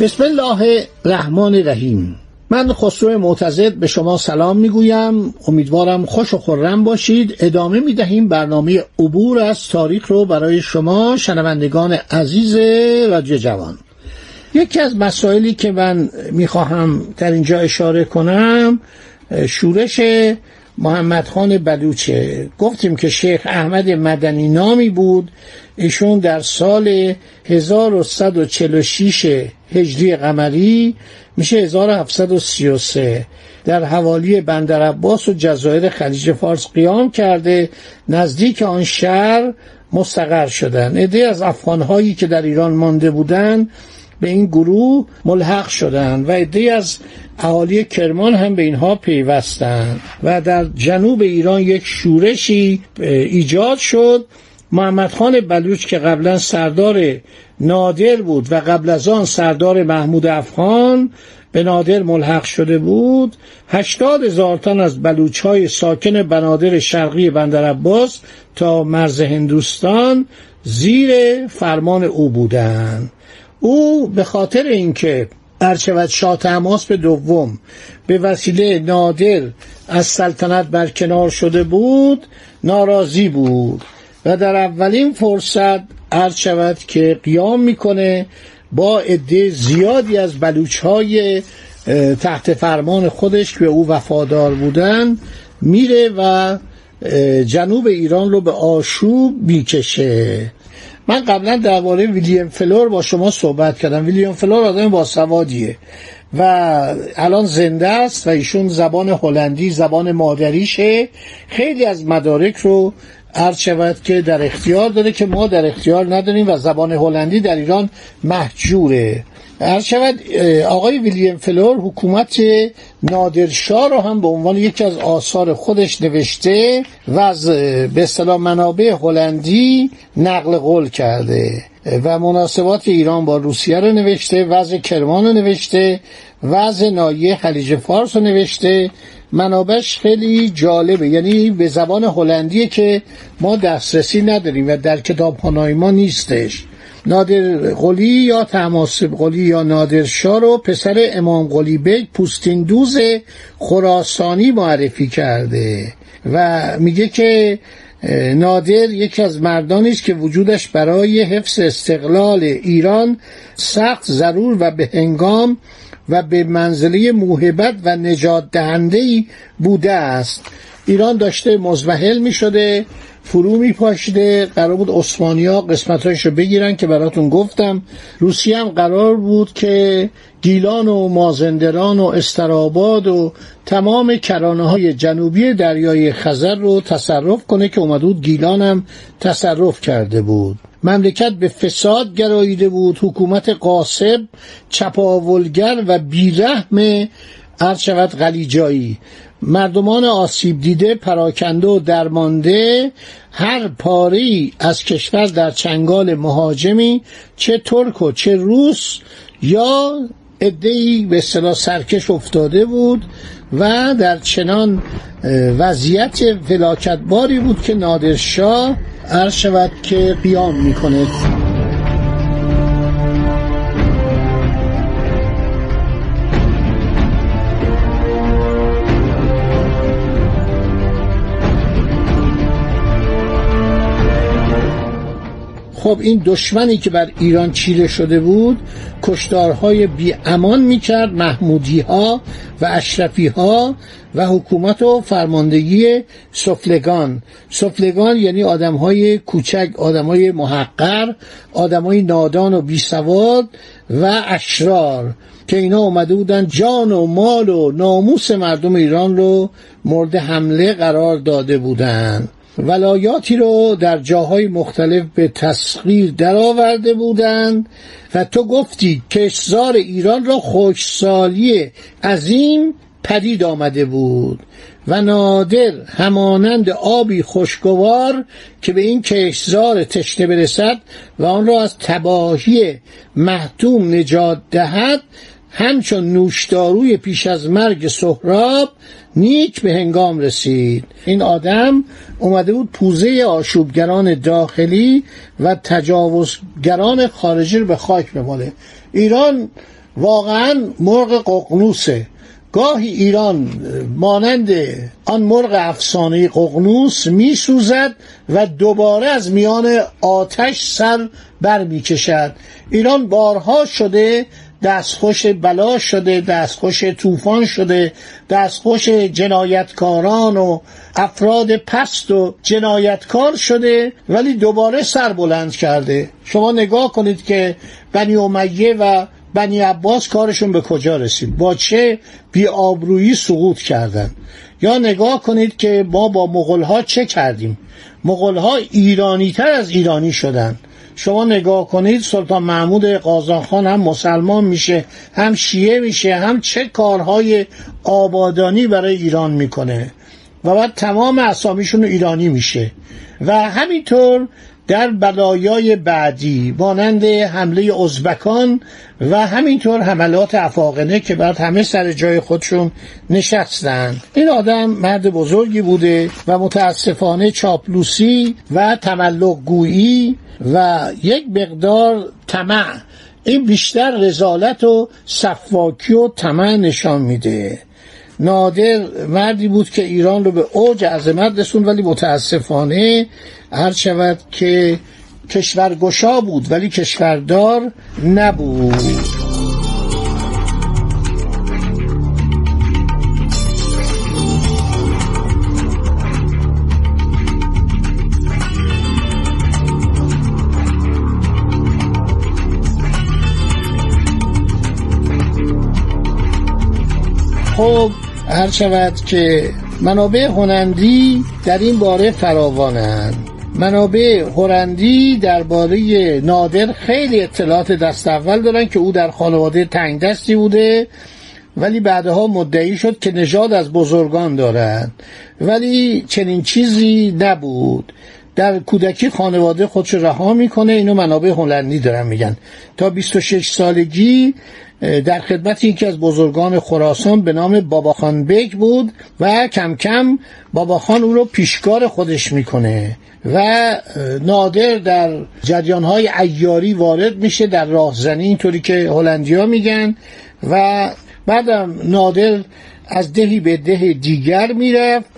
بسم الله الرحمن الرحیم. من خسرو معتزد به شما سلام می‌گویم. امیدوارم خوش و خورم باشید. ادامه می‌دهیم برنامه عبور از تاریخ رو برای شما شنوندگان عزیز رادیو جوان. یکی از مسائلی که من می‌خواهم در اینجا اشاره کنم شورش محمد خان بلوچه. گفتیم که شیخ احمد مدنی نامی بود. ایشون در سال 1146 هجری قمری میشه 1733 در حوالی بندر عباس و جزایر خلیج فارس قیام کرده نزدیک آن شهر مستقر شدن. عده از افغانهایی که در ایران مانده بودند به این گروه ملحق شدند و عده از اهالی کرمان هم به اینها پیوستند و در جنوب ایران یک شورشی ایجاد شد. محمد خان بلوچ که قبلا سردار نادر بود و قبل از آن سردار محمود افغان به نادر ملحق شده بود. هشتاد هزار تن از بلوچ های ساکن بنادر شرقی بندر عباس تا مرز هندوستان زیر فرمان او بودند. او به خاطر اینکه ارچود شاه تماس به دوم به وسیله نادر از سلطنت برکنار شده بود ناراضی بود و در اولین فرصت عرض شود که قیام می‌کنه با عده زیادی از بلوچ های تحت فرمان خودش که به او وفادار بودن میره و جنوب ایران رو به آشوب می‌کشه. من قبلا درباره ویلیام فلور با شما صحبت کردم. ویلیام فلور آدم باسوادیه و الان زنده است و ایشون زبان هلندی زبان مادریشه. خیلی از مدارک رو عرض شود که در اختیار داره که ما در اختیار نداریم و زبان هلندی در ایران محجوره. عرض شود آقای ویلیام فلور حکومت نادرشاه رو هم به عنوان یکی از آثار خودش نوشته و از به اصطلاح منابع هلندی نقل قول کرده. و مناسبات ایران با روسیه رو نوشته وضع کرمان رو نوشته وضع نایه خلیج فارس رو نوشته. منابش خیلی جالبه. یعنی به زبان هلندیه که ما دسترسی نداریم و در کتاب ما نیستش. نادر قلی یا تماسب قلی یا نادر رو پسر امام قلی بیگ پوستین دوز خراسانی معرفی کرده و میگه که نادر یکی از مردانی است که وجودش برای حفظ استقلال ایران سخت ضرور و به هنگام و به منزله موهبت و نجات دهنده بوده است. ایران داشته مزمحل می شده فرو می پاشیده قرار بود ها قسمتهایش رو بگیرن که براتون گفتم. روسیه هم قرار بود که گیلان و مازندران و استراباد و تمام کرانه های جنوبی دریای خزر رو تصرف کنه که اومده بود گیلان هم تصرف کرده بود. مملکت به فساد گراییده بود. حکومت قاسب چپاولگر و بیرحم شود غلیجایی. مردمان آسیب دیده پراکنده و درمانده هر پاری از کشور در چنگال مهاجمی چه ترک و چه روس یا ادهی به اصطلاح سرکش افتاده بود و در چنان وضعیت فلاکتباری بود که نادرشاه عرض شود که قیام می‌کنه خب این دشمنی که بر ایران چیره شده بود کشتارهای بی امان می‌کرد محمودی ها و اشرفی ها و حکومت و فرماندگی سفلگان. سفلگان یعنی آدم های کوچک آدم های محقر آدم های نادان و بیسواد و اشرار که اینا اومده بودن جان و مال و ناموس مردم ایران رو مورد حمله قرار داده بودند ولایاتی رو در جاهای مختلف به تسخیر درآورده بودند و تو گفتی کشزار ایران را خوشسالی عظیم پدید آمده بود و نادر همانند آبی خوشگوار که به این کشزار تشنه برسد و آن را از تباهی محتوم نجات دهد همچون نوشداروی پیش از مرگ سهراب نیک به هنگام رسید. این آدم اومده بود پوزه آشوبگران داخلی و تجاوزگران خارجی رو به خاک بماله ایران واقعا مرغ ققنوسه. گاهی ایران مانند آن مرغ افسانه ققنوس می سوزد و دوباره از میان آتش سر بر می کشد ایران بارها شده دستخوش بلا شده دستخوش طوفان شده دستخوش جنایتکاران و افراد پست و جنایتکار شده ولی دوباره سر بلند کرده. شما نگاه کنید که بنی امیه و بنی عباس کارشون به کجا رسید؟ با چه بیابرویی سقوط کردن؟ یا نگاه کنید که ما با مغلها چه کردیم؟ مغلها ایرانی تر از ایرانی شدن. شما نگاه کنید سلطان محمود قازانخان هم مسلمان میشه هم شیعه میشه هم چه کارهای آبادانی برای ایران می‌کنه. و بعد تمام اسامیشون ایرانی میشه. و همینطور در بلایای بعدی مانند حمله ازبکان و همینطور حملات افاقنه که بعد همه سر جای خودشون نشستن. این آدم مرد بزرگی بوده و متاسفانه چاپلوسی و تملق گویی و یک مقدار طمع. این بیشتر رزالت و صفاکی و طمع نشان میده. نادر مردی بود که ایران رو به اوج عظمت رسوند ولی متاسفانه هر شود که کشورگشا بود ولی کشوردار نبود. خب هر شود که منابع هنندی در این باره فراوانند. منابع هرندی درباره نادر خیلی اطلاعات دست اول دارن که او در خانواده تنگ دستی بوده ولی بعدها مدعی شد که نژاد از بزرگان دارند. ولی چنین چیزی نبود. در کودکی خانواده خودش رها می‌کنه اینو منابع هلندی دارن میگن. تا 26 سالگی در خدمت یکی از بزرگان خراسان به نام باباخان بیگ بود و کم کم باباخان او رو پیشکار خودش می‌کنه و نادر در جریان های ایاری وارد میشه در راهزنی اینطوری که هلندیا میگن و بعدم نادر از دهی به ده دیگر می‌رفت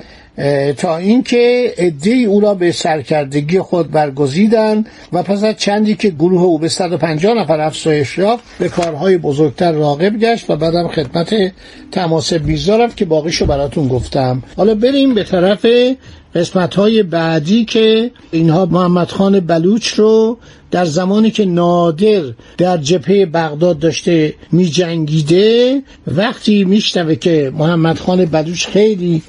تا اینکه عدهای او را به سرکردگی خود برگزیدند و پس از چندی که گروه او به 150 نفر افزایش یافت به کارهای بزرگتر راغب گشت و بعدم خدمت تماس بیزا رفت که باقیشو براتون گفتم. حالا بریم به طرف قسمت های بعدی که اینها محمد خان بلوچ رو در زمانی که نادر در جبهه بغداد داشته می جنگیده وقتی میشنوه که محمد خان بلوچ خیلی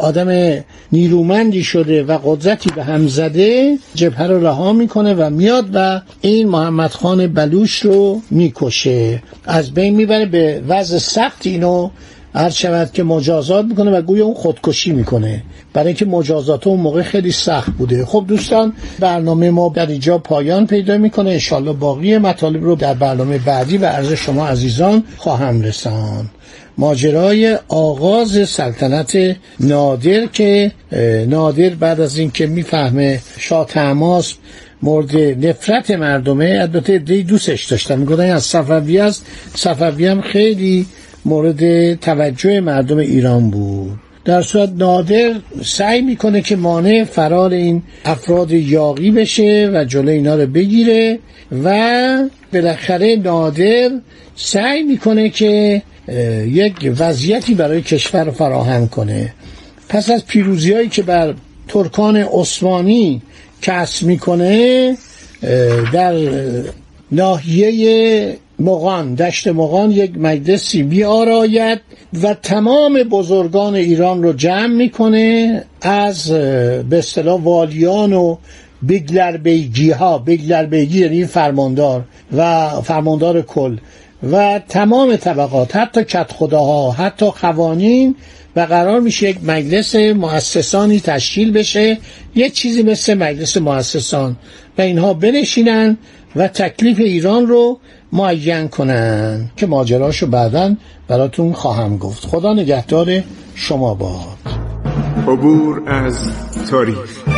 آدم نیرومندی شده و قدرتی به هم زده جبهه رو رها می‌کنه و میاد و این محمد خان بلوچ رو می‌کشه. از بین می‌بره به وضع سخت اینو هر شود که مجازات می‌کنه و گویا اون خودکشی می‌کنه. برای اینکه مجازات اون موقع خیلی سخت بوده. خب دوستان برنامه ما در اینجا پایان پیدا می‌کنه. انشالله باقی مطالب رو در برنامه بعدی و عرض شما عزیزان خواهم رسان ماجرای آغاز سلطنت نادر که نادر بعد از اینکه می‌فهمه شاه تماس مورد نفرت مردمه البته دی دوستش داشتن می‌گفتن از صفوی است. صفوی هم خیلی مورد توجه مردم ایران بود. در صورت نادر سعی می‌کنه که مانع فرار این افراد یاقی بشه و جلو اینا رو بگیره و بالاخره نادر سعی می‌کنه که یک وضعیتی برای کشور فراهم کنه. پس از پیروزی هایی که بر ترکان عثمانی کسب می‌کنه در ناحیه مغان دشت مغان یک مجلسی بیاراید و تمام بزرگان ایران رو جمع می‌کنه از به اصطلاح والیان و بگلر بیگی ها بگلر بیگی یعنی فرماندار و فرماندار کل و تمام طبقات حتی کت خداها حتی قوانین و قرار میشه یک مجلس مؤسسانی تشکیل بشه یک چیزی مثل مجلس مؤسسان و اینها بنشینن و تکلیف ایران رو معین کنن که ماجراشو بعدا براتون خواهم گفت. خدا نگهدار شما باد. عبور از تاریخ.